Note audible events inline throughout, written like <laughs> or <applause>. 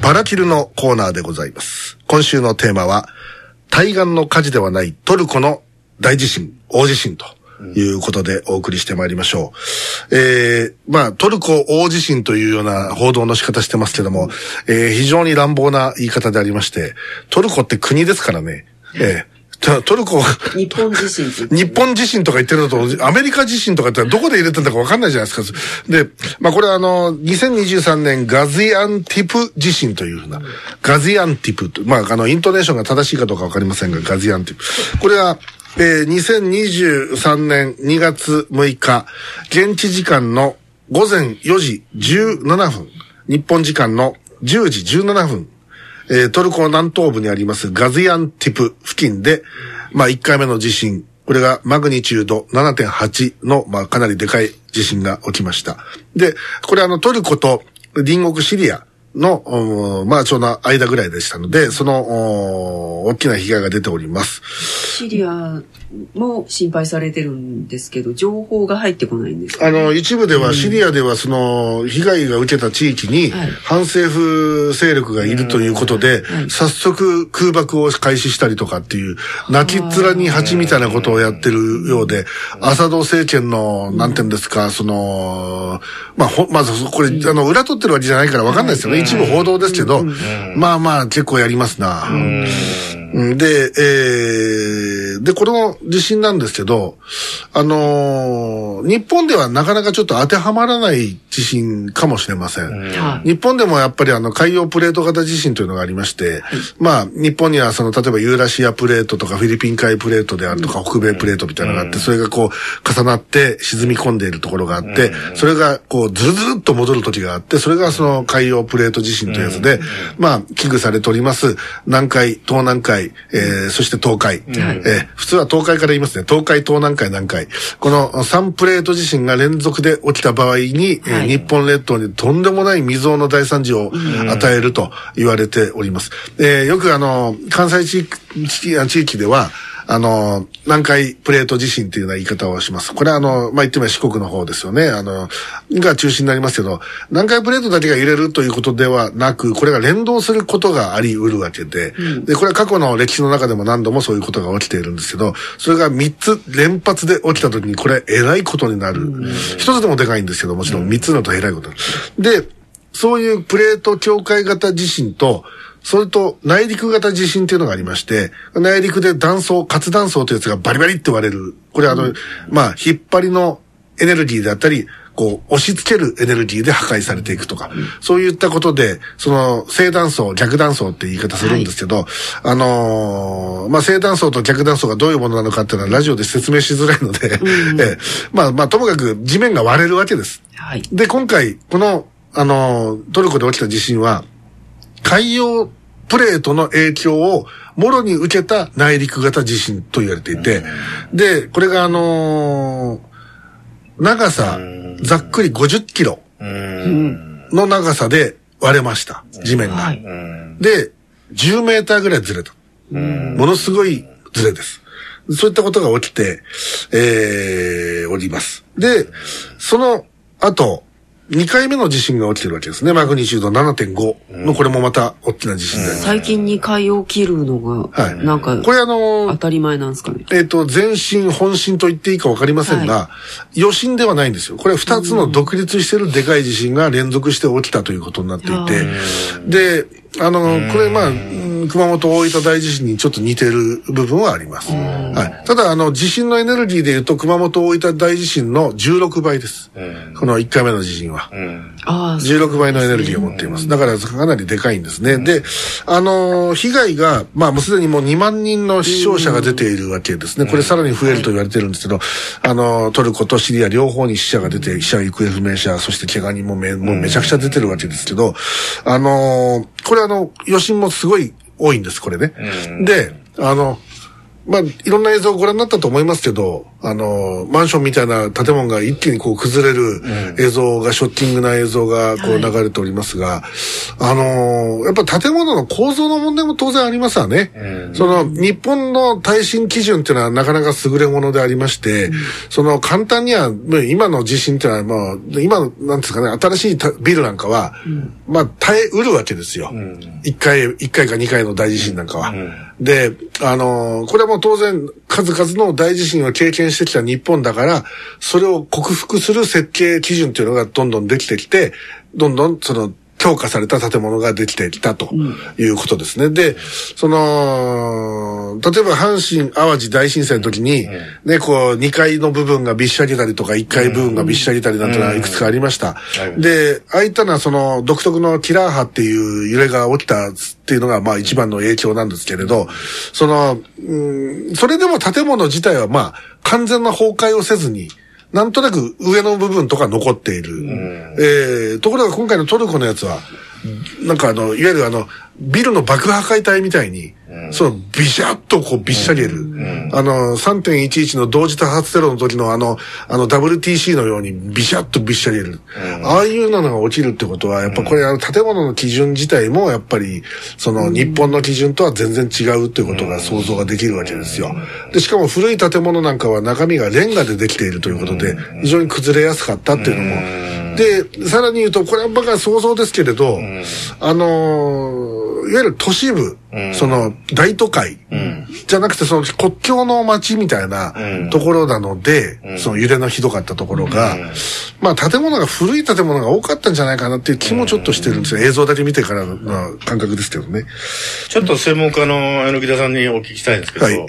パラキルのコーナーでございます。今週のテーマは、対岸の火事ではないトルコの大地震、大地震ということでお送りしてまいりましょう。えー、まあ、トルコ大地震というような報道の仕方してますけども、えー非常に乱暴な言い方でありまして、トルコって国ですからね、えートトルコ、日本地震日本地震とか言ってるのと、アメリカ地震とかってどこで入れてんだかわかんないじゃないですか。で、まあこれはあの、2023年ガジアンティプ地震というふうな、ガジアンティプと、まああの、イントネーションが正しいかどうかわかりませんが、ガジアンティプ。これは、えー2023年2月6日、現地時間の午前4時17分、日本時間の10時17分、えートルコ南東部にありますガズヤンティプ付近で、まあ1回目の地震、これがマグニチュード7.8の、まあかなりでかい地震が起きました。で、これあのトルコと隣国シリアの、うんまあちょうど間ぐらいでしたので、その、お大きな被害が出ております。シリアも心配されてるんですけど、情報が入ってこないんですか？あの、一部では、シリアでは、その、被害が受けた地域にはい、反政府勢力がいるということでは、い。早速空爆を開始したりとかっていう、泣きっ面に蜂みたいなことをやってるようで、アサド政権の、なんていうんですか、その、まあ、ほ、まず、これ、あの、裏取ってるわけじゃないからわかんないですよね。一部報道ですけど、まあまあ、結構やりますな。うん。で、えー、で、この地震なんですけど、あのー日本ではなかなかちょっと当てはまらない地震かもしれません。はい。日本でもやっぱりあの海洋プレート型地震というのがありまして、まあ日本にはその例えばユーラシアプレートとかフィリピン海プレートであるとか北米プレートみたいなのがあって、それがこう重なって沈み込んでいるところがあって、それがこうずるずるっと戻る時があって、それがその海洋プレート地震というやつで、まあ危惧されております。南海、東南海、えーそして東海、えー普通は東海から言いますね。東海、東南海、南海。この3プレート地震が連続で起きた場合に、えーはい日本列島にとんでもない未曾有の大惨事を与えると言われております。えーよくあの、関西地域地域では、あの、南海プレート地震っていうような言い方をします。これはあの、まあ、言ってみれば四国の方ですよね。あの、が中心になりますけど、南海プレートだけが揺れるということではなく、これが連動することがあり得るわけで、で、これは過去の歴史の中でも何度もそういうことが起きているんですけど、それが3つ連発で起きた時に、これ、えらいことになる。一つでもでかいんですけど、もちろん3つだとえらいこと。で、そういうプレート境界型地震と、それと内陸型地震っていうのがありまして、内陸で断層、活断層というやつがバリバリって割れる。これあの、まあ、引っ張りのエネルギーであったり、こう、押し付けるエネルギーで破壊されていくとか、そういったことで、その、正断層、逆断層って言い方するんですけど、あのーまあ、正断層と逆断層がどういうものなのかっていうのはラジオで説明しづらいので、<laughs> ええまあ、まあ、ともかく地面が割れるわけです。はい。で、今回、この、あの、トルコで起きた地震は、海洋プレートの影響をもろに受けた内陸型地震と言われていて、で、これがあのー長さ、ざっくり50キロの長さで割れました、地面が。はいで、10メーターぐらいずれた。ものすごいずれです。そういったことが起きて、えー、おります。で、その後、2回目の地震が起きてるわけですね。マグニチュード7.5の、これもまた大きな地震であります。最近に海を切るのが、はいなんか、これあの当たり前なんですかね？えっ、と、前震、本震と言っていいか分かりませんが、余震ではないんですよ。これ二つの独立してるでかい地震が連続して起きたということになっていて、で、あの、これまあ、うん熊本大分大地震にちょっと似てる部分はあります。はい。ただ、あの、地震のエネルギーで言うと、熊本大分大地震の16倍です。この1回目の地震は。ああ、16倍のエネルギーを持っています。だからかなりでかいんですね。で、あのー被害が、まあもうすでにもう2万人の死傷者が出ているわけですね。これさらに増えると言われてるんですけど、あのートルコとシリア両方に死者が出て、死者行方不明者、そして怪我人もめもうめちゃくちゃ出てるわけですけど、あのーこれあの、余震もすごい多いんです、これね。で、あの、まあ、いろんな映像をご覧になったと思いますけど、ああの、マンションみたいな建物が一気にこう崩れる映像が、ショッキングな映像がこう流れておりますが、あの、やっぱ建物の構造の問題も当然ありますわね。その、日本の耐震基準っていうのはなかなか優れものでありまして、その簡単には、今の地震っていうのはもう、今の、なんですかね、新しいたビルなんかは、まあ耐えうるわけですよ。一回、一回か二回の大地震なんかは。で、あのーこれはもう当然数々の大地震を経験してきた日本だから、それを克服する設計基準っていうのがどんどんできてきて、どんどんその強化された建物ができてきたということですね。で、その、例えば阪神淡路大震災の時に、ね、こう2階の部分がびっしゃりたりとか1階部分がびっしゃりたりなんてのはいくつかありました。で、ああいったのはその独特のキラー波っていう揺れが起きたっていうのがまあ一番の影響なんですけれど、その、うんそれでも建物自体はまあ完全な崩壊をせずに、なんとなく上の部分とか残っている。えーところが今回のトルコのやつは、なんかあの、いわゆるあの、ビルの爆破壊帯みたいに、そのビシャッとこうびっしゃり得る。あの、3.11の同時多発テロの時のあの、あの WTC のようにビシャッとびっしゃり得る。ああいうのが起きるってことは、やっぱこれあの建物の基準自体もやっぱり、その日本の基準とは全然違うっていうことが想像ができるわけですよ。で、しかも古い建物なんかは中身がレンガでできているということで、非常に崩れやすかったっていうのも。で、さらに言うと、これは僕は想像ですけれど、あのーいわゆる都市部、その大都会、じゃなくてその国境の街みたいなところなので、その揺れのひどかったところが、まあ建物が古い建物が多かったんじゃないかなっていう気もちょっとしてるんですよ。映像だけ見てからの感覚ですけどね。ちょっと専門家の柳田さんにお聞きしたいんですけど、はい。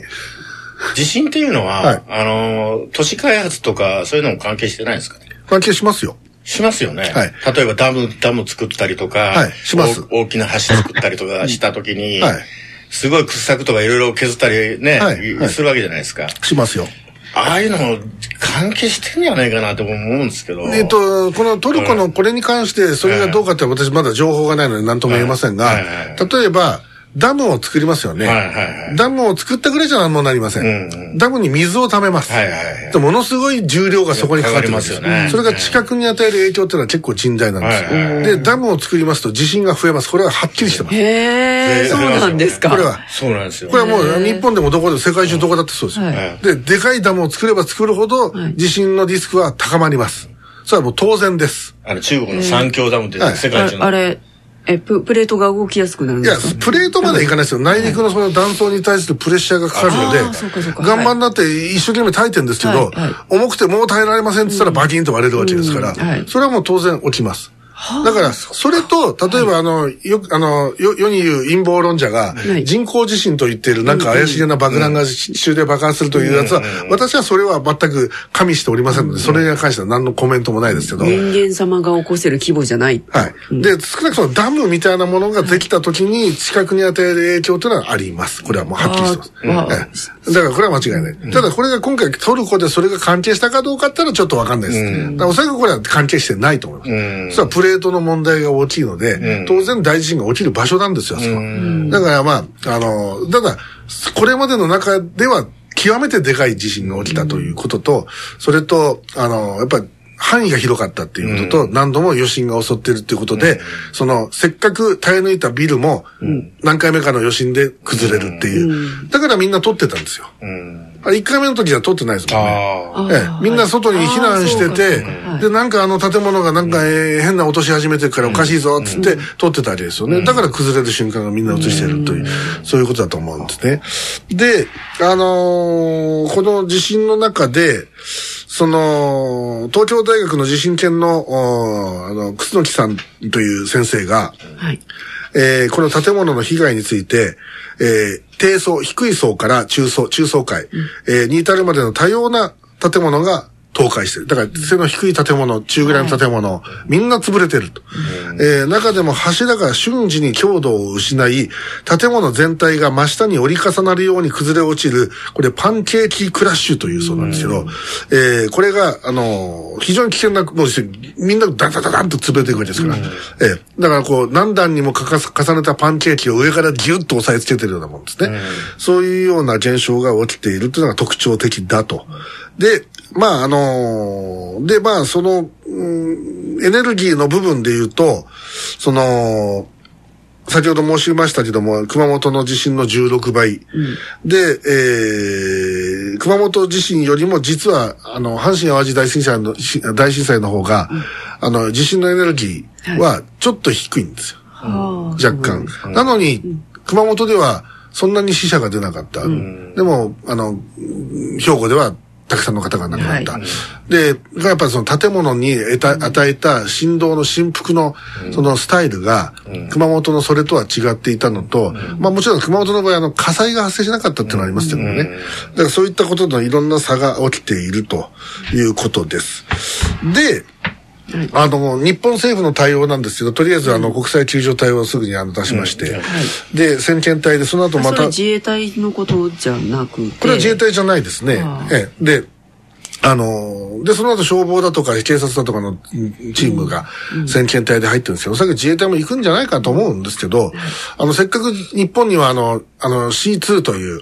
地震っていうのは、はい。あの、都市開発とかそういうのも関係してないんですかね？関係しますよ。しますよね。はい例えばダム、ダム作ったりとか、はいします大大きな橋作ったりとかしたときに、はいすごい掘削とかいろいろ削ったりね、はいはいするわけじゃないですか。しますよ。ああいうのも関係してんじゃないかなと思うんですけど。えっと、このトルコのこれに関して、それがどうかって私まだ情報がないので何とも言えませんが例えば、ダムを作りますよね。はいはいはいダムを作ったぐらいじゃ何もなりません。うんうダムに水を溜めます。はいはいはいでものすごい重量がそこにかかってますよねそれが地殻に与える影響っていうのは結構甚大なんですよ。はいはいで、ダムを作りますと地震が増えます。これははっきりしてます。へえ、でそうなんですか。これは。そうなんですよ。これはもう日本でもどこでも世界中どこだってそうですよ。はいで、でかいダムを作れば作るほど地震のリスクは高まります。それはもう当然です。あの中国の三峡ダムってはい世界中の。ああれ、え、ププレートが動きやすくなるんいやですか、プレートまではいかないですよ。内陸のその断層に対するプレッシャーがかかるので岩盤だって一生懸命耐えてるんですけど重くてもう耐えられませんって言ったらバキンと割れるわけですからそれはもう当然起きます。だから、それと、例えば、あの、よく、あの、よ世に言う陰謀論者がい、人工地震と言っている、なんか怪しげな爆弾が地中で爆発するというやつは、私はそれは全く加味しておりませんので、それに関しては何のコメントもないですけど、人間様が起こせる規模じゃない。はい。で、少なくともダムみたいなものができた時に、地殻に与える影響というのはあります。これはもうはっきりしてます。だからこれは間違いない。ただこれが今回トルコでそれが関係したかどうかっていうのはちょっとわかんないです。だからおそらくこれは関係してないと思います。んそれはプレートの問題が大きいので、当然大地震が起きる場所なんですよ、あそこだからまあ、あの、ただ、これまでの中では極めてでかい地震が起きたということと、それと、あの、やっぱり範囲が広かったっていうことと、何度も余震が襲ってるっていうことで、その、せっかく耐え抜いたビルも、何回目かの余震で崩れるっていう。だからみんな撮ってたんですよ。うん。あれ1回目の時は撮ってないですもんね。ええ、みんな外に避難しててで、なんかあの建物がなんか、えー変な落とし始めてるからおかしいぞ、つって撮ってたわけですよね。だから崩れる瞬間がみんな映してるという、そういうことだと思うんですね。で、あのーこの地震の中で、その、東京大学の地震研の、おあの、楠木さんという先生が、はい。えーこの建物の被害について、えー低層、低い層から中層、中層階、えーに至るまでの多様な建物が倒壊してる。だから、背の低い建物、中ぐらいの建物、みんな潰れてると。えー中でも柱が瞬時に強度を失い、建物全体が真下に折り重なるように崩れ落ちる、これパンケーキクラッシュというそうなんですけど、えーこれが、あのー非常に危険な、もうみんなダンダンダンダンと潰れていくわけですから、えーだからこう、何段にもかか重ねたパンケーキを上からギュッと押さえつけてるようなもんですね。そういうような現象が起きているというのが特徴的だと。で、まあ、あのーで、まあ、その、うんエネルギーの部分で言うと、その、先ほど申しましたけども、熊本の地震の16倍。で、えー、熊本地震よりも実は、あの、阪神淡路大震災の、し大震災の方が、あの、地震のエネルギーはちょっと低いんですよ。はあ若干。なのに、熊本ではそんなに死者が出なかった。でも、あの、うん兵庫ではたくさんの方が亡くなった。はいで、やっぱりその建物に得た与えた振動の振幅のそのスタイルが、熊本のそれとは違っていたのと、まあもちろん熊本の場合あの火災が発生しなかったっていうのはありますけどね。だからそういったことのいろんな差が起きているということです。で、あの、日本政府の対応なんですけど、とりあえずあの、国際救助隊をすぐにあの出しまして、で、先遣隊で、その後また、自衛隊のことじゃなくて？これは自衛隊じゃないですね。あ。ええ。で、あの、で、その後消防だとか警察だとかのうんチームが先遣隊で入ってるんですけど、おそらく自衛隊も行くんじゃないかと思うんですけど、あの、せっかく日本にはあの、あの C2 という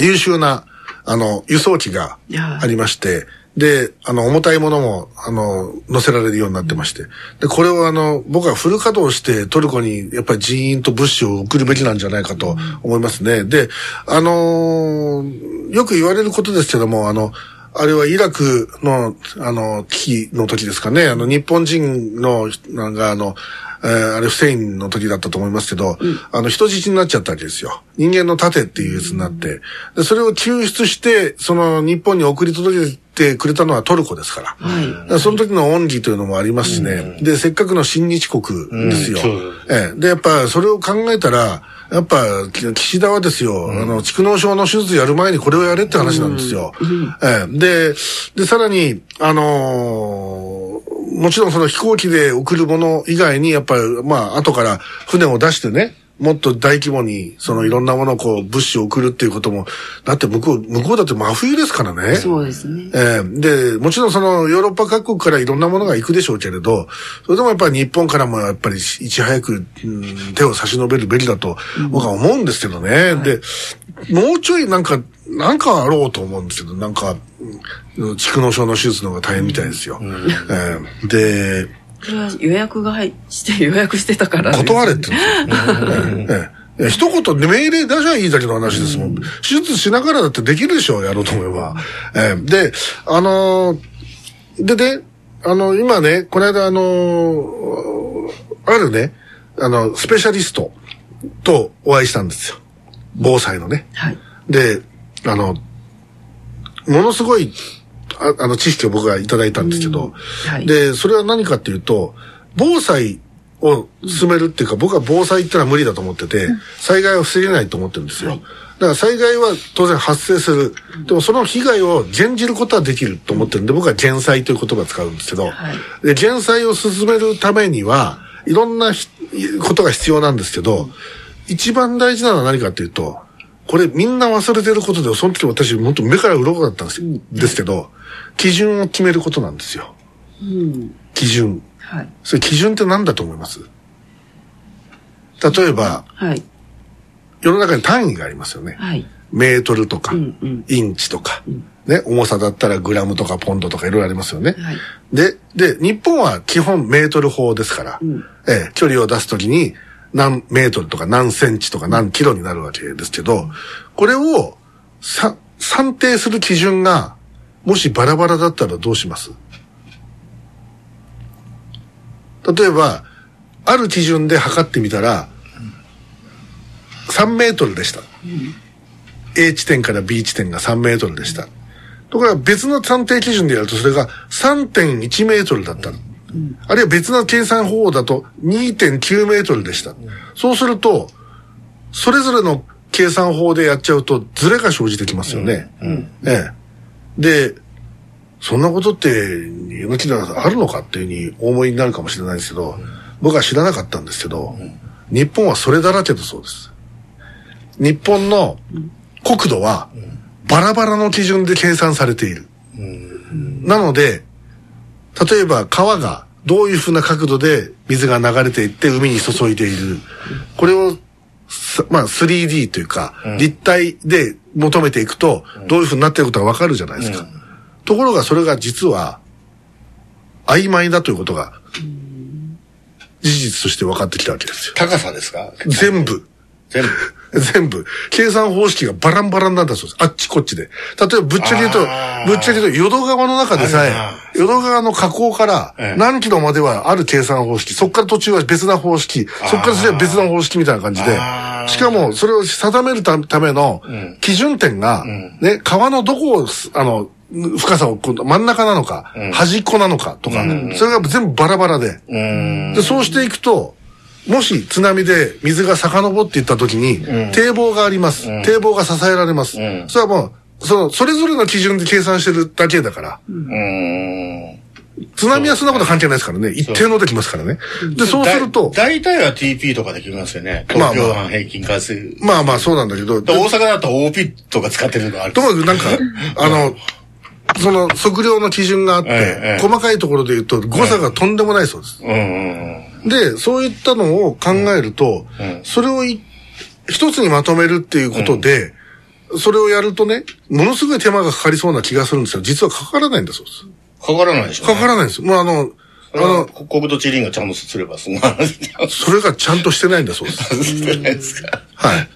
優秀な、あの、輸送機がありまして、で、あの、重たいものも、あの、乗せられるようになってまして。で、これをあの、僕はフル稼働してトルコにやっぱり人員と物資を送るべきなんじゃないかと思いますね。で、あのーよく言われることですけども、あの、あれはイラクの、あの、危機の時ですかね。あの、日本人の、なんかあの、えーあれ、フセインの時だったと思いますけど、あの、人質になっちゃったわけですよ。人間の盾っていうやつになって。で、それを救出して、その、日本に送り届けてくれたのはトルコですから。だからその時の恩義というのもありますしね。で、せっかくの親日国ですよ。うんええで、やっぱ、それを考えたら、やっぱ、き岸田はですよ、あの、蓄膿症の手術やる前にこれをやれって話なんですよ。ええで、で、さらに、あのーもちろんその飛行機で送るもの以外に、やっぱり、まあ、後から船を出してね、もっと大規模に、そのいろんなものをこう、物資を送るっていうことも、だって向こう、向こうだって真冬ですからね。そうですね。ええで、もちろんそのヨーロッパ各国からいろんなものが行くでしょうけれど、それでもやっぱり日本からもやっぱりいち早く、うん手を差し伸べるべきだと僕は思うんですけどね。で、もうちょいなんか、なんかあろうと思うんですけど、なんか、うん蓄膿症の手術の方が大変みたいですよ。ええで、それは予約が入して、予約してたから。断れって。一言で命令出しゃいいだけの話ですもん。手術しながらだってできるでしょう、やろうと思えば。ええで、あのーでね、あの、今ね、この間あのーあるね、あの、スペシャリストとお会いしたん。ですよ。防災のね。はい。で、あの、ものすごい、ああの、知識を僕がいただいたんですけど、はい。で、それは何かっていうと、防災を進めるっていうか、僕は防災ってのは無理だと思ってて、災害は防げないと思ってるんですよ。だから災害は当然発生する。でもその被害を減じることはできると思ってるんで、僕は減災という言葉を使うんですけど、はい。で減災を進めるためには、いろんなひことが必要なんですけど、一番大事なのは何かっていうと、これみんな忘れてることで、その時私本当目から鱗だったんですよ。ですけど、基準を決めることなんですよ。うん。基準。はい。それ基準って何だと思います？例えば、はい。世の中に単位がありますよね。はい。メートルとか、うんうんインチとか、ね、重さだったらグラムとかポンドとかいろいろありますよね。はい。で、で、日本は基本メートル法ですから、んええ距離を出すときに何メートルとか何センチとか何キロになるわけですけど、これをさ算定する基準が、もしバラバラだったらどうします？例えば、ある基準で測ってみたら、3メートルでした。A 地点から B 地点が3メートルでした。ところが別の算定基準でやるとそれが3.1メートルだった。あるいは別の計算方法だと2.9メートルでした。そうすると、それぞれの計算法でやっちゃうとズレが生じてきますよね。ええ。で、そんなことって、世の中ではあるのかっていうふうにお思いになるかもしれないですけど、僕は知らなかったんですけど、日本はそれだらけだそうです。日本の国土はバラバラの基準で計算されている。なので、例えば川がどういうふうな角度で水が流れていって海に注いでいる。これを、さまあ 3D というか、立体で求めていくと、どういうふうになっていることがわかるじゃないですか。ところがそれが実は、曖昧だということが、事実として分かってきたわけですよ。高さですか？全部。全部。<laughs> 全部。計算方式がバランバランなんだそうです。あっちこっちで。例えば、ぶっちゃけ言うとぶっちゃけ言うと、淀川の中でさえあ、淀川の河口からええ。何キロまではある計算方式、そっから途中は別な方式、そっからそれは別な方式みたいな感じで。しかもそれを定めるたための基準点が、ね、川のどこを、あの、深さを真ん中なのか、端っこなのかとか、それが全部バラバラで。で、そうしていくと、もし津波で水が遡っていった時に、堤防があります。堤防が支えられます。んそれはもう、その、それぞれの基準で計算してるだけだから。津波はそんなこと関係ないですからね。一定のできますからね。で、そうすると、だ大体は TP とかできますよね。まあまあ東京湾平均回数。まあまあそうなんだけど、で大阪だと OP とか使ってるのがある。ともかくなんか、<laughs> あの、その測量の基準があって、ええ細かいところで言うと誤差がとんでもないそうです。うんうんうん。で、そういったのを考えると、うんそれをい一つにまとめるっていうことで、それをやるとね、ものすごい手間がかかりそうな気がするんですよ。実はかからないんだそうです。かからないでしょ、ね。かからないんですよ。もうあの、ああの、の、国土地理院がちゃんとすれば、そんなそれがちゃんとしてないんだそうです。してないですか。はい。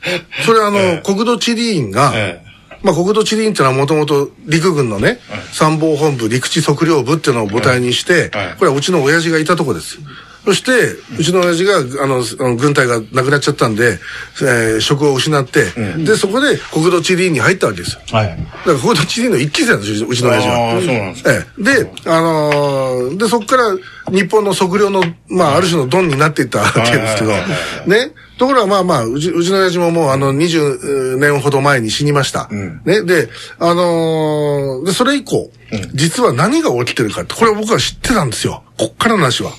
それはあの、ええ国土地理院が、えまあ国土地理院ってのはもともと陸軍のね、参謀本部陸地測量部っていうのを母体にして、はいこれはうちの親父がいたとこです。そして、うちの親父が、あの、軍隊がなくなっちゃったんで、えー職を失って、で、そこで国土地理院に入ったわけですよ。はい。だから国土地理院の一期生なんですよ、うちの親父は。ああ、そうなんですか。ええ。で、あのーで、そこから日本の測量の、まあ、ある種のドンになっていったわけですけどね。ところが、まあまあ、うち、うちの親父ももう、あの、20年ほど前に死にました。んね。で、あのーで、それ以降、実は何が起きてるかって、これは僕は知ってたんですよ。こっからの話は。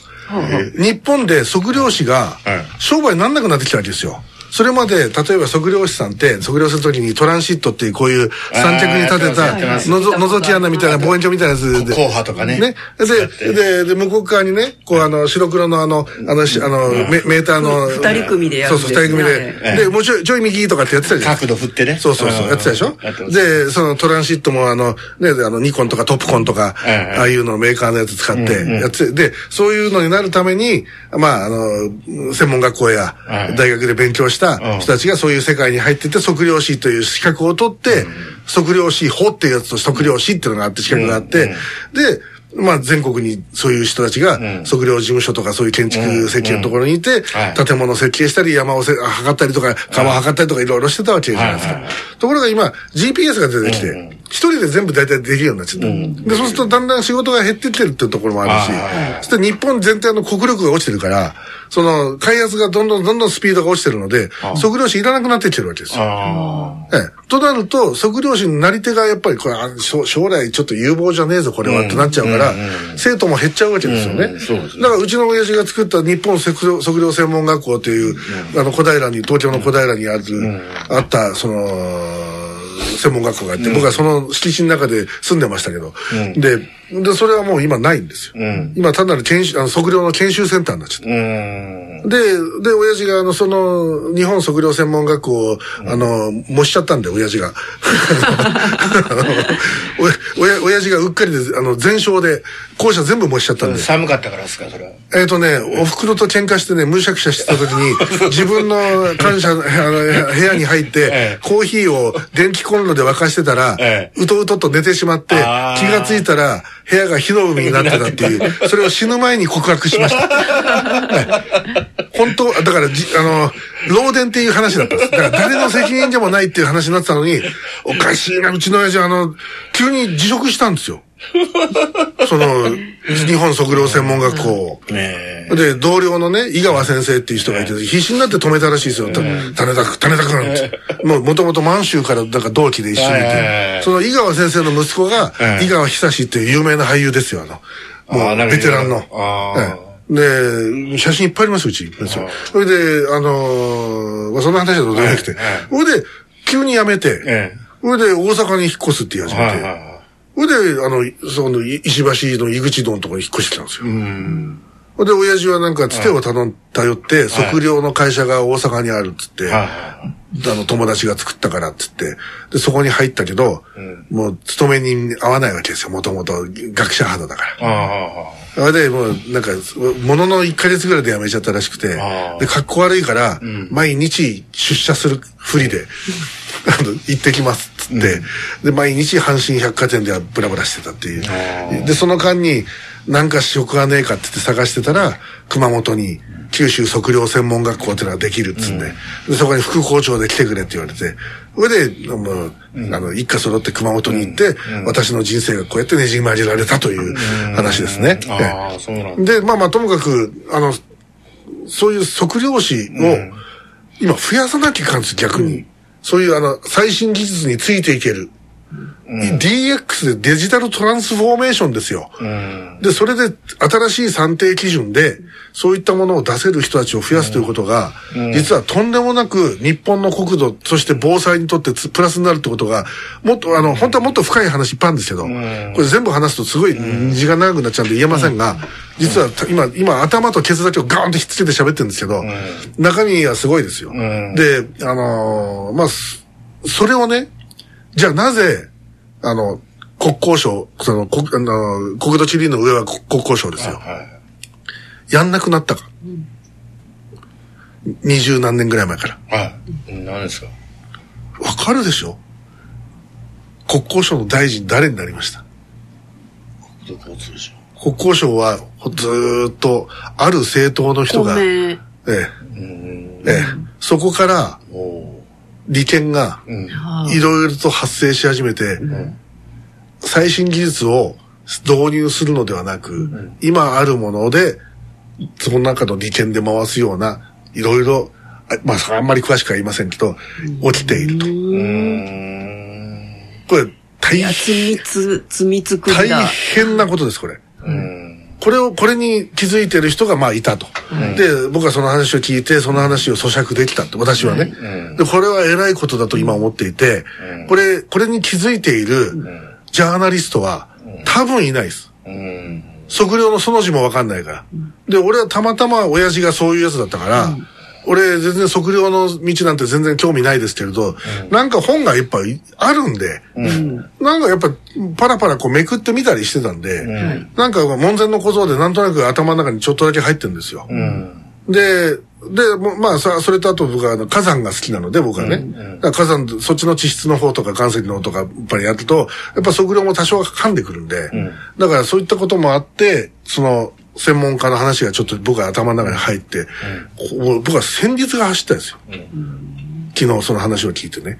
日本で測量士がはい商売になんなくなってきたわけですよ。それまで、例えば測量士さんって、測量するときにトランシットっていうこういう三着に立てたやってますのぞ、覗き穴みたいな望遠鏡みたいなやつで。硬派とかね。ね。で、で、で、向こう側にね、こうあの、白黒のあの、あの、しあの、メメーターの。二人組でやるそうそう、二人組で。で、もうちょい、ちょい右とかってやってたじゃん。角度振ってね。そうそうそう、ん。やってたでしょ？で、そのトランシットもあの、ね、あの、ニコンとかトップコンとか、ええ。ああいうのメーカーのやつ使ってやって、で、そういうのになるために、まあ、あの、専門学校やええ大学で勉強した人たちがそういう世界に入ってって、測量士という資格を取って、測量士法っていうやつと測量士っていうのがあって、資格があって、で、まあ全国にそういう人たちが測量事務所とかそういう建築設計のところにいてはい、建物設計したり山をせ測ったりとか川測ったりとかいろいろしてたわけじゃないですか。ところが今 GPS が出てきて、一人で全部大体できるようになっちゃった。で、そうするとだんだん仕事が減ってってるっていうところもあるしあ、そして日本全体の国力が落ちてるから、その開発がどんどんどんどんスピードが落ちてるので、測量士いらなくなってきてるわけですよ。あええ。となると、測量士になり手がやっぱり、これ、あ将将来ちょっと有望じゃねえぞ、これは、ってなっちゃうから、生徒も減っちゃうわけですよね。だから、うちの親父が作った日本測量測量専門学校という、あの、小平に、東京の小平にある、あった、その、専門学校があって、僕はその敷地の中で住んでましたけど、で、で、それはもう今ないんですよ。ん今単なる研修、あの、測量の研修センターになっちゃってー。うん。で、で、親父が、あの、その、日本測量専門学校を、あの、模しちゃったんで、親父が。<laughs> あのおや、親父がうっかりで、あの、全焼で、校舎全部模しちゃったんで。寒かったからですか、それは。えっ、とね、お袋と喧嘩してね、むしゃくしゃしてた時に、<laughs> 自分の感謝、<laughs> あの、部屋に入ってええ、コーヒーを電気コンロで沸かしてたらええ、うとうとと寝てしまって、気がついたら、部屋が火の海になってたっていう、<laughs> それを死ぬ前に告白しました。本当、だからじ、あの、漏電っていう話だったんです。だから誰の責任でもないっていう話になってたのに、おかしいな、うちの親父あの、急に辞職したんですよ。その、日本測量専門学校。を。ねで、同僚のね、井川先生っていう人がいて、必死になって止めたらしいですよ。た種田君、種田君って。<laughs> もう、もともと満州から、なんか同期で一緒にいて。いその井川先生の息子がえ、え井川久志っていう有名な俳優ですよ、あの。もう、ベテランの。で、写真いっぱいあります、うち。それで、あのーまあそんな話はどうでもなくて。ええ。それで、急に辞めて、えそれで大阪に引っ越すって言い始めて、はいで、あの、その、い石橋の井口堂のところに引っ越してきたんですよ。い。うん。で、親父はなんか、つてを頼ん、頼って、測量の会社が大阪にあるっつって、あの、友達が作ったからって言って、で、そこに入ったけど、もう、勤めに合わないわけですよ、もともと、学者肌だから。ああれで、もう、なんか、ものの1ヶ月ぐらいで辞めちゃったらしくてで、格好悪いから、毎日出社するふりで、<laughs> あの、行ってきますっつって、で、毎日阪神百貨店ではブラブラしてたっていう。で、その間に、なんか職がねえかって言って探してたら、熊本に、九州測量専門学校っていうのができるっつって、でそこに副校長で来てくれって言われて、それで、もう、あの、一家揃って熊本に行って、私の人生がこうやってねじ曲げられたという話ですね。あ。ああ、そうなんだ。で、まあまあ、ともかく、あの、そういう測量士を、今増やさなきゃいかんです、逆に。そういう、あの、最新技術についていける。DX でデジタルトランスフォーメーションですよ。うん。で、それで新しい算定基準で、そういったものを出せる人たちを増やすということが、実はとんでもなく日本の国土、そして防災にとってつプラスになるってことが、もっと、あの、本当はもっと深い話いっぱいあるんですけど、これ全部話すとすごい時間長くなっちゃうんで言えません。が、実はた今、今頭とケツだけをガーンとひっつけて喋ってるんですけど、中身はすごいですよ。で、あのーまあ、すそれをね、じゃあなぜ、あの、国交省、その、国、あの、国土地理院の上は国国交省ですよ。はい。やんなくなったか。二十何年ぐらい前から。はい。何ですか？わかるでしょ？国交省の大臣誰になりました？国土交通省。国交省はずーっとある政党の人が。ええ、ええ、そこからおお利権がいろいろと発生し始めて、最新技術を導入するのではなく、今あるもので、その中の利権で回すような、いろいろ、あまあ、あんまり詳しくは言いませんけど、起きていると。これ、大変、大だ。変なことです、これ。うん。これを、これに気づいてる人がまあいたと。で、僕はその話を聞いて、その話を咀嚼できたって、私はね。で、これは偉いことだと今思っていて、これ、これに気づいているジャーナリストは多分いないです。うん。測量のその字もわかんないから。で、俺はたまたま親父がそういうやつだったから、俺全然測量の道なんて全然興味ないですけれど、なんか本がいっぱいあるんで、なんかやっぱパラパラこうめくってみたりしてたんで、なんか門前の小僧でなんとなく頭の中にちょっとだけ入ってるんですよ。うん。で、で、もまあさ、それとあと僕は火山が好きなので、僕はね。だから火山、そっちの地質の方とか岩石の方とか、やっぱりやると、やっぱ測量も多少は噛んでくるんで、だからそういったこともあって、その、専門家の話がちょっと僕は頭の中に入って、こう僕は戦慄が走ったんですよ。昨日その話を聞いてね。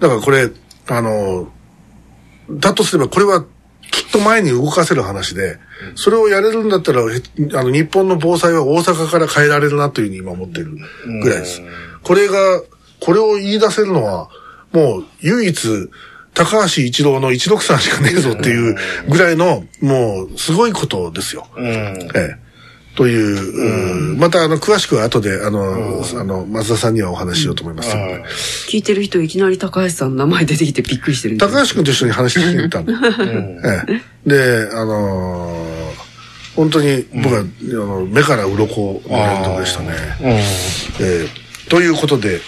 だからこれ、あの、だとすればこれはきっと前に動かせる話で、それをやれるんだったら、へあの、日本の防災は大阪から変えられるなというふうに今思ってるぐらいです。これが、これを言い出せるのは、もう唯一、高橋一郎の一六さんしかねえぞっていうぐらいの、もう、すごいことですよ。うん。ええ。という、うん。またあの、詳しくは後で、あの、あの、松田さんにはお話ししようと思います。ので、聞いてる人いきなり高橋さんの名前出てきてびっくりしてるんで高橋君と一緒に話聞きに行ったん。で。ええ、で、あのー本当に僕は、あの目から鱗の連続でしたね。ええ。ということで、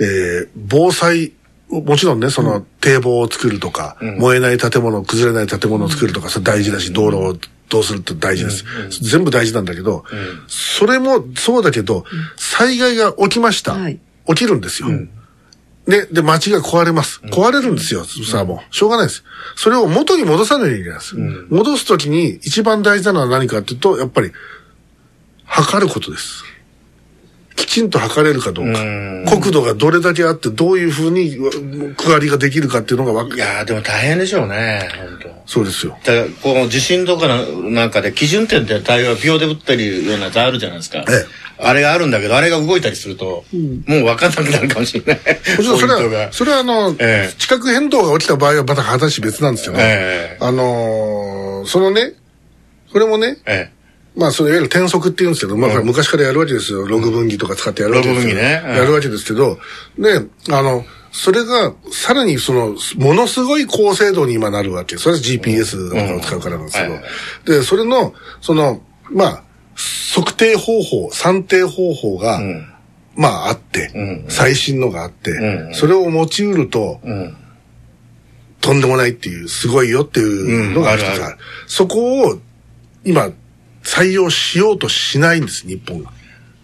えー防災、もちろんね、その堤防を作るとか、燃えない建物、崩れない建物を作るとか、それ大事だし、道路をどうするって大事です。全部大事なんだけど、それもそうだけど、災害が起きました。はい起きるんですよ。ね、で、街が壊れます。壊れるんですよ。さあもう、しょうがないです。それを元に戻さなきゃいけないです。戻すときに一番大事なのは何かっていうと、やっぱり、測ることです。きちんと測れるかどうか。国土がどれだけあって、どういうふうにう区割りができるかっていうのがわかいやーでも大変でしょうね、本当。そうですよ。だから、この地震とかのなんかで基準点って大概秒で打ってるようなやつあるじゃないですか。えあれがあるんだけど、あれが動いたりすると、もう分かんなくなるかもしれない。もちろんそれは、それはあの、ええ地殻変動が起きた場合はまた話別なんですけど、ええあのーそのね、これもね、えまあ、そのいわゆる転速って言うんですけど、まあ、昔からやるわけですよ。ログ分岐とか使ってやるわけですよ。ログ分岐ねうんやるわけですけど、で、あの、それが、さらにその、ものすごい高精度に今なるわけ。それは GPS とかを使うからなんですけど、で、それの、その、まあ、測定方法、算定方法が、まああって、うん最新のがあって、うんそれを持ちうると、うん。とんでもないっていう、すごいよっていうのがある。うんあるあるそこを、今、採用しようとしないんです、日本が。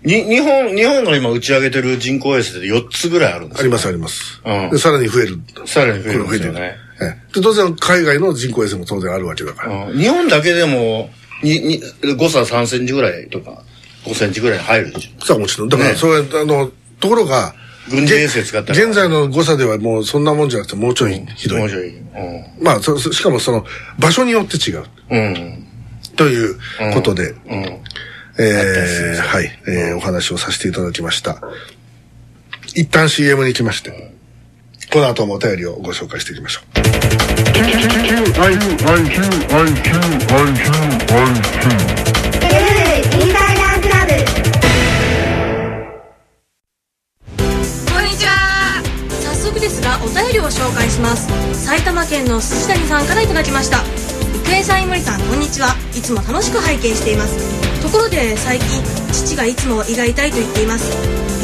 に、日本、日本が今打ち上げてる人工衛星で4つぐらいあるんですよあります、あります。うんで、さらに増える。さらに増えるんですよこれね。ええで、当然、海外の人工衛星も当然あるわけだから。うん日本だけでも、に、に、誤差3センチぐらいとか、5センチぐらい入るでしょ。さあ、もちろん。だから、ねそれ、あの、ところが、軍事衛星使ったら。現在の誤差ではもうそんなもんじゃなくてもうちょいひどい。もうちょい。まあ、そそしかもその場所によって違う。うん。うん。ということで、うん。えーはい、えーお話をさせていただきました。一旦 CM に行きまして、この後もお便りをご紹介していきましょう。こんにちは早速ですがお便りを紹介します埼玉県の筋谷さんからいただきました郁恵さん井森さんこんにちは。いつも楽しく拝見しています。ところで最近父がいつも胃が痛いと言っています。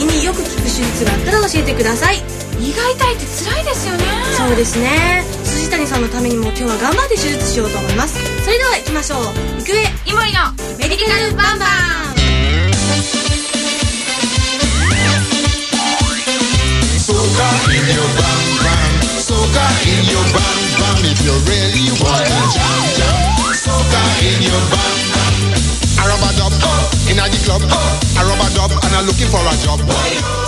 胃によく効く手術があったら教えてください。胃が痛いって辛いですよね。そうですね。筋谷さんのためにも今日は頑張って手術しようと思います。それでは行きましょう。郁恵イモリのメディカルバンバン。Soca in your bam bam, soca in your bam bam. If you really wanna jam jam, soca in your bam bam if you really wanna jump, jump, Soca in your bam. Arabadub. Oh. I'm looking for a job.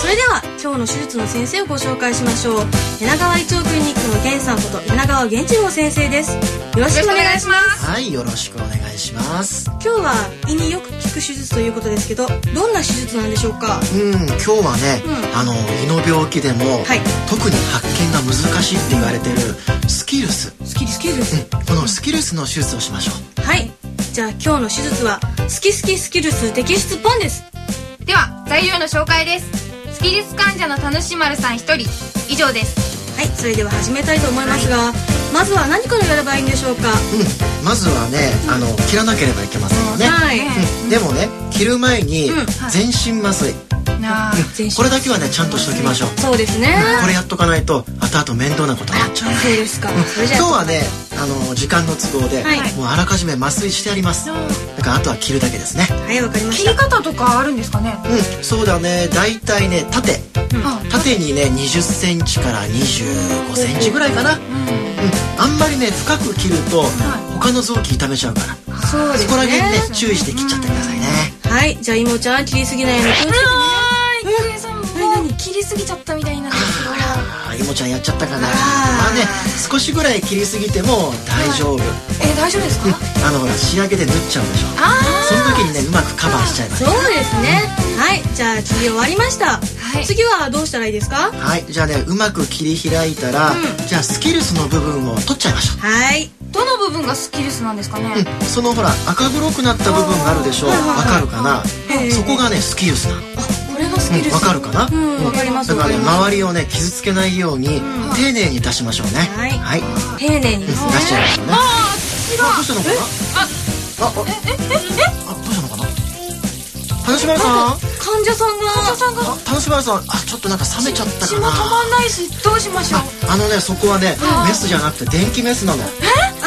それでは今日の手術の先生をご紹介しましょう。柳川胃腸クリニックの源さんこと柳川源次郎先生です。よろしくお願いします。はい、よろしくお願いします。今日は胃によく効く手術ということですけどどんな手術なんでしょうか？うん、今日はね、うん。あの胃の病気でも、はい。特に発見が難しいって言われてるスキルス、スキルスキル。ですこのスキルスの手術をしましょう。はいじゃあ今日の手術はスキスキスキルス摘出ポンです。では材料の紹介です。スキルス患者の田主丸さん一人。以上です。はいそれでは始めたいと思いますが、まずは何からやればいいんでしょうか？うん、まずはね、あの切らなければいけませんよね。はい。うん。でもね、切る前にうん全身麻酔、なあ全身これだけはねちゃんとしときましょう。そうですねこれやっとかないと後々面倒なことになっちゃう。そうですかそれじゃあ今日はね、あの時間の都合で、はいもうあらかじめ麻酔してあります。だからあとは切るだけですね。はいわかりま切りした方とかあるんですかね？うん、そうだね。だいたいね、縦。あ縦にね、20センチから25センチぐらいかな。うん。あんまりね、深く切ると、他の臓器痛めちゃうから。そうですそこら辺ねね、注意して切っちゃってくださいね。はい。じゃあいもちゃん切りすぎないように気をつけてね。さんもう切りすぎちゃったみたいなんですけど。あー、いもちゃんやっちゃったかな。まあね、少しぐらい切りすぎても大丈夫。え大丈夫ですか？あの、ほら、仕上げで縫っちゃうでしょ。あその時にね、うまくカバーしちゃいいそうですね。はい。じゃあ切り終わりました、はい。次はどうしたらいいですか？はい、じゃあね、うまく切り開いたら、うん。じゃあスキルスの部分を取っちゃいましょう。はいどの部分がスキルスなんですかね？うん、そのほら赤黒くなった部分があるでしょう。はいはいはい。わかるかな？ええ。そこがねスキルスなの。あこれがスキルスわかるかな？うんわかりますだからね周りをね傷つけないように丁寧に出しましょうね。はい。はい。丁寧に出しちゃいましょうね。ああどうしたのかな？あああえええあどうしたのかな田島さん患者さんがさんがあ田島さんあちょっとなんか冷めちゃったかな血も止まんないしどうしましょうあのねそこはねメスじゃなくて電気メスなのね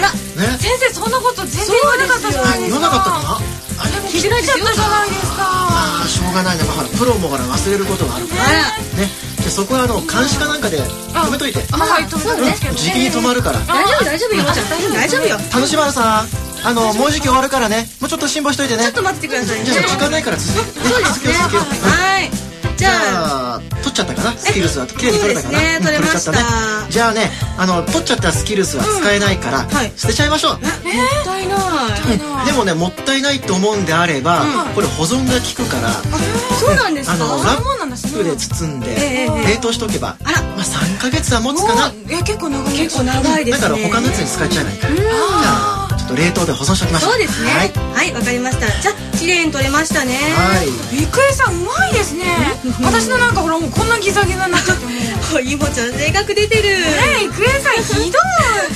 あら先生そんなこと全然言わなかったじゃないですか。言わなかった。かなあれでも切られちゃったじゃないですか。あーしょうがないね、まあ、ほらプロもほら忘れることがあるから。ね。じゃあそこはあの監視かなんかで止めといて。あはい止めたん。ですけどじきに止まるから。大丈夫大丈夫よ。大丈夫よ。田島さんあのもうじき終わるからね。もうちょっと辛抱しといてね。ちょっと待っててくださいね。じゃあ時間ないから続けてそうですね続けよう。続けようはいじじゃあ取っちゃったかな？スキルスは綺麗に取れたかな？取れちゃったね。じゃあねあの取っちゃったスキルスは使えないから、はい。捨てちゃいましょう、もったいない。でもねもったいないと思うんであれば、これ保存が効くからそうなんですか？あのラップで包んでええ冷凍しとけば、あら。まあ、3ヶ月は持つかな。え結構長い結構長いですね。だから他のやつに使っちゃえばいいから。じゃあちょっと冷凍で保存しておきましょう。そうですね。はい。はいわかりました。じゃあ綺麗に取れましたね。はい。郁恵さんうまいですね。私のなんかほらもうこんなギザギザになっちゃっても。う <laughs> おいもちゃん性格出てる。え郁恵さんひどい。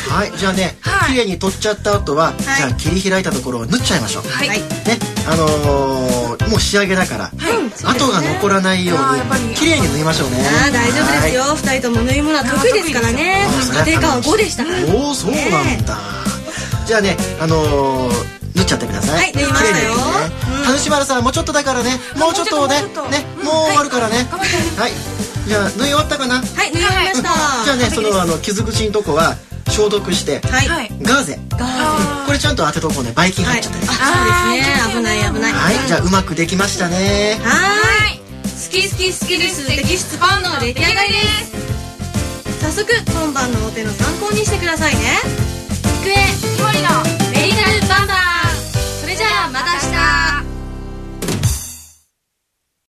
はい。じゃあね、はい。綺麗に取っちゃった後は、い。じゃあ切り開いたところを縫っちゃいましょう、はい。ね。あのーもう仕上げだから、はい。跡が残らないようあーやっぱり。に綺麗に縫いましょうね。あー大丈夫ですよ。二人とも縫い物は得意ですからね。あ家庭科は5でしたからはいおおそうなんだ、じゃあねあのー縫っちゃってください。はい縫い田主丸さんもうちょっとだからねもうちょっとねねもう終わるからね。はいじゃあ縫い終わったかな？はい縫い終わりました。<laughs> じゃあねそのあの傷口のとこは消毒してはい。はい。ガーゼ。ガーこれちゃんと当てとこうね。ばい菌入っちゃったり。あそうですね。危ない危ないはい。じゃあうまくできましたね。はーい。はい。好き好き好きです。摘出パンの出来上がりです。早速今晩のお手の参考にしてくださいね育英森のメリルバンバそれじゃあまた明日。